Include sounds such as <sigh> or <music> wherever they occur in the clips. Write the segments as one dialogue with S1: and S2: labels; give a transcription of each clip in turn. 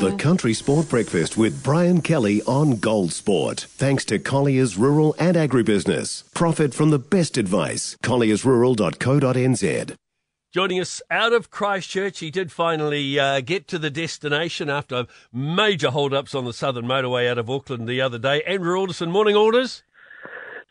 S1: The Country Sport Breakfast with Brian Kelly on Gold Sport. Thanks to Collier's Rural and Agribusiness. Profit from the best advice. colliersrural.co.nz.
S2: Joining us out of Christchurch, he did finally uh, get to the destination after major hold-ups on the southern motorway out of Auckland the other day. Andrew Alderson, morning Alders.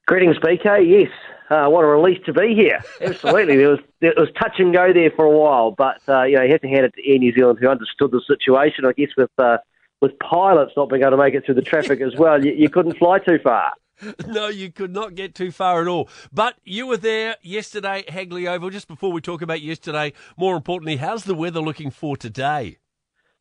S3: Greetings, BK. Yes, uh, what a relief to be here. <laughs> Absolutely, there was there was touch and go there for a while, but uh, you know you have to hand it to Air New Zealand who understood the situation. I guess with uh, with pilots not being able to make it through the traffic as well, you, you couldn't fly too far. <laughs>
S2: No, you could not get too far at all. But you were there yesterday Hagley Oval. Just before we talk about yesterday, more importantly, how's the weather looking for today?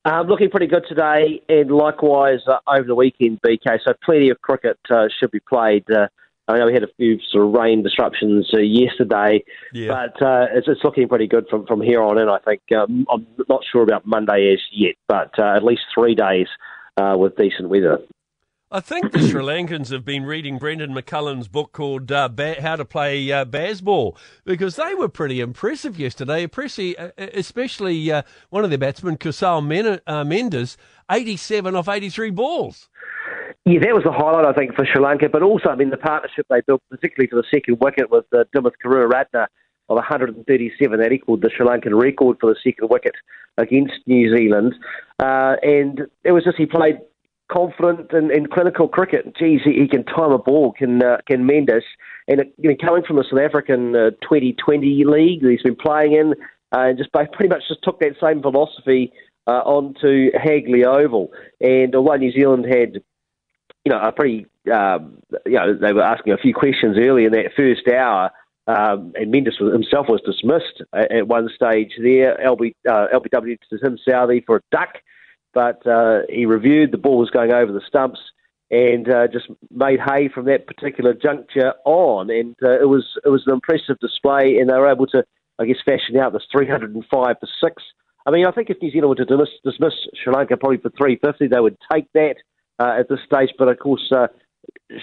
S3: Um, looking pretty good today, and likewise uh, over the weekend, BK. So plenty of cricket uh, should be played. Uh, I know we had a few sort of rain disruptions uh, yesterday, yeah. but uh, it's, it's, looking pretty good from, from here on in. I think um, I'm not sure about Monday as yet, but uh, at least three days uh, with decent weather.
S2: I think the Sri Lankans have been reading Brendon McCullum's book called uh, ba- How to Play uh, Bazball because they were pretty impressive yesterday, especially one of their batsmen, Kusal Mendis, 87 off 83 balls.
S3: Yeah, that was the highlight, I think, for Sri Lanka. But also, I mean, the partnership they built, particularly for the second wicket with uh, Dimuth Karunaratne of 137, that equalled the Sri Lankan record for the second wicket against New Zealand. Uh, and it was just he played confident and, and clinical cricket. Geez, he, he, can time a ball, can uh, can Mendis. And it, you know, coming from the South African uh, 2020 league that he's been playing in, uh, and just pretty much just took that same philosophy uh, onto Hagley Oval. And although New Zealand had you know, a pretty, um, you know, they were asking a few questions early in that first hour, um, and Mendis himself was dismissed at, one stage there. LB, uh, LBW to Tim Southee for a duck, but uh, he reviewed the ball was going over the stumps and uh, just made hay from that particular juncture on, and uh, it was it was an impressive display, and they were able to, I guess, fashion out this 305 for six. I mean, I think if New Zealand were to dismiss, dismiss Sri Lanka probably for 350, they would take that at this stage. But of course, uh,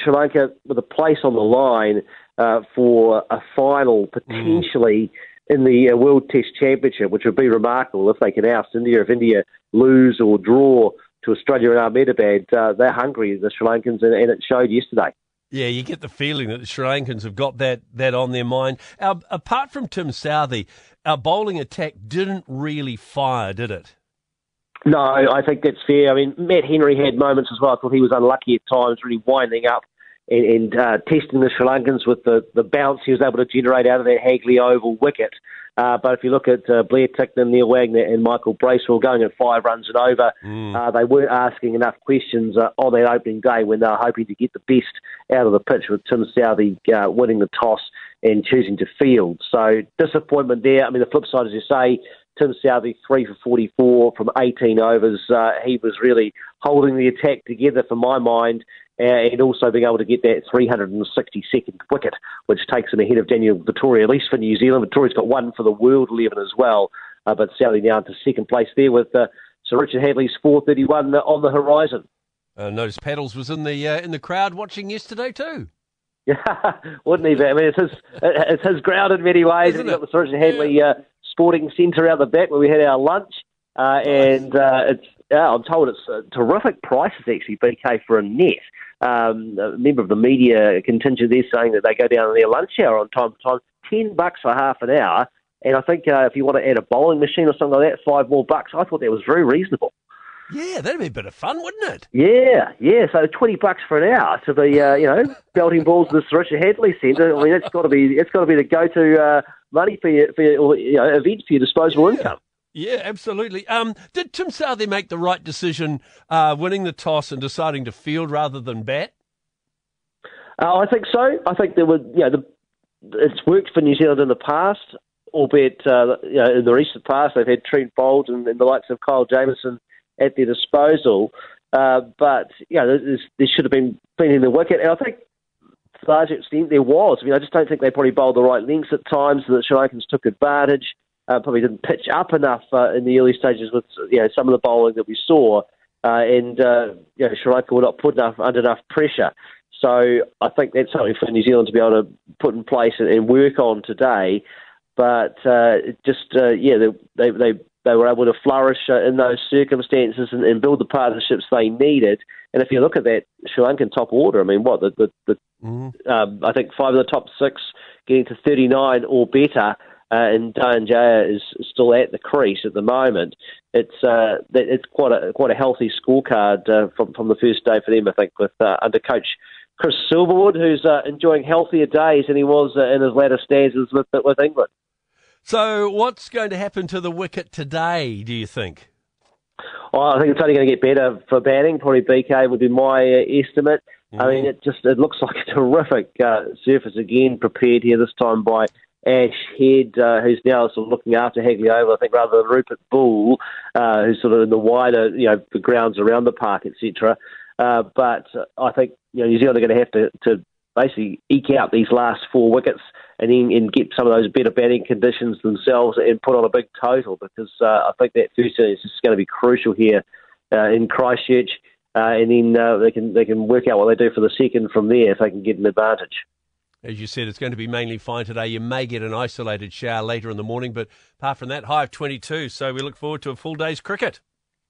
S3: Sri Lanka with a place on the line uh, for a final potentially. Mm. In the uh, World Test Championship, which would be remarkable if they can oust India. If India lose or draw to Australia in Ahmedabad, uh, they're hungry, the Sri Lankans, and, and it showed yesterday.
S2: Yeah, you get the feeling that the Sri Lankans have got that that on their mind. Our, apart from Tim Southee, our bowling attack didn't really fire, did it?
S3: No, I think that's fair. I mean, Matt Henry had moments as well. I thought he was unlucky at times, really winding up and, and uh, testing the Sri Lankans with the, the bounce he was able to generate out of that Hagley Oval wicket. Uh, but if you look at uh, Blair Tickner, Neil Wagner, and Michael Bracewell going at five runs and over, mm. uh, they weren't asking enough questions uh, on that opening day when they were hoping to get the best out of the pitch with Tim Southee uh, winning the toss and choosing to field. So disappointment there. I mean, the flip side, as you say, Tim Southee, three for 44 from 18 overs. Uh, he was really holding the attack together, for my mind, uh, and also being able to get that 362nd wicket, which takes him ahead of Daniel Vettori, at least for New Zealand. Vettori's got one for the World 11 as well, uh, but Southee now into second place there with uh, Sir Richard Hadlee's 431 on the horizon.
S2: Uh, notice Paddles was in the uh, in the crowd watching yesterday too.
S3: Yeah, <laughs> wouldn't he? Be? I mean, it's his it's his ground in many ways. Isn't and you've got the Sir Richard Hadlee uh, Sporting Centre out the back where we had our lunch. Uh, and uh, it's yeah, I'm told it's uh, terrific prices actually, BK, for a net. Um, a member of the media contingent there saying that they go down in their lunch hour on time to time, 10 bucks for half an hour. And I think uh, if you want to add a bowling machine or something like that, five more bucks. I thought that was very reasonable.
S2: Yeah, that'd be a bit of fun, wouldn't it?
S3: Yeah, yeah. So twenty bucks for an hour to be, uh, you know, <laughs> belting balls to the Richard Hadlee Centre. I mean, that's got to be, it's got to be the go-to uh, money for your, for your, you know, event for your disposable
S2: yeah.
S3: income.
S2: Yeah, absolutely. Um, did Tim Southee make the right decision, uh, winning the toss and deciding to field rather than bat?
S3: Uh, I think so. I think there were, you know, the, it's worked for New Zealand in the past, albeit, uh, you know, in the recent past they've had Trent Boult and, and the likes of Kyle Jamieson at their disposal. Uh, but you know, there should have been plenty in the wicket, and I think large extent there was. I mean, I just don't think they probably bowled the right lengths at times, so that Sri took advantage. Uh, probably didn't pitch up enough uh, in the early stages with you know some of the bowling that we saw, uh, and uh, you know were not put enough under enough pressure. So I think that's something for New Zealand to be able to put in place and, and work on today. But uh, just uh, yeah, they, they, they they were able to flourish uh, in those circumstances and, and, build the partnerships they needed. And if you look at that Sri Lankan top order, I mean, what the, the, the mm-hmm. um, I think five of the top six getting to 39 or better. Uh, and Jaya is still at the crease at the moment. It's uh, it's quite a quite a healthy scorecard uh, from from the first day for them. I think with uh, under coach Chris Silverwood, who's uh, enjoying healthier days than he was uh, in his latter stanzas with with England.
S2: So, what's going to happen to the wicket today? Do you think?
S3: Oh, I think it's only going to get better for batting. Probably BK would be my uh, estimate. Mm. I mean, it just it looks like a terrific uh, surface again, prepared here this time by Ash Head, uh, who's now sort of looking after Hagley Oval, I think, rather than Rupert Bull, uh, who's sort of in the wider, you know, the grounds around the park, etc. Uh, but I think you know New Zealand are going to have to, to basically eke out these last four wickets and then and get some of those better batting conditions themselves and put on a big total because uh, I think that first innings is going to be crucial here uh, in Christchurch. Uh, and then uh, they can they can work out what they do for the second from there if they can get an advantage.
S2: As you said, it's going to be mainly fine today. You may get an isolated shower later in the morning, but apart from that, high of 22. So we look forward to a full day's cricket.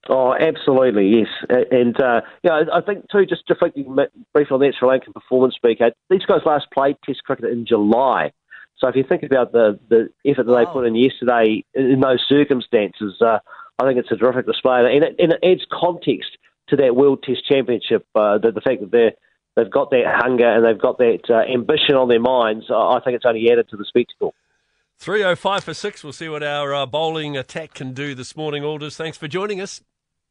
S3: Oh, absolutely, yes. And, uh, you know, I think, too, just reflecting briefly on that Sri Lankan performance speaker, these guys last played Test cricket in July. So if you think about the, the effort that wow. they put in yesterday in those circumstances, uh, I think it's a terrific display. And it, and it adds context to that World Test Championship, uh, the, the fact that they're they've got that hunger and they've got that uh, ambition on their minds. I think it's only added to the spectacle.
S2: 305 for 6. We'll see what our uh, bowling attack can do this morning, Alders. Thanks for joining us.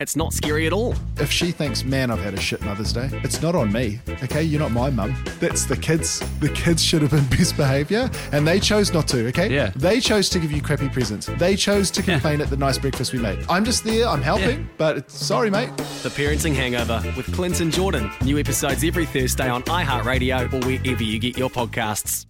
S4: It's not scary at all.
S5: If she thinks, man, I've had a shit Mother's Day, it's not on me, okay? You're not my mum. That's the kids. The kids should have <laughs> been best behaviour, and they chose not to, okay?
S2: Yeah.
S5: They chose to give you crappy presents. They chose to complain yeah. at the nice breakfast we made. I'm just there, I'm helping, yeah. but sorry, mate.
S4: The Parenting Hangover with Clinton Jordan. New episodes every Thursday on iHeartRadio or wherever you get your podcasts.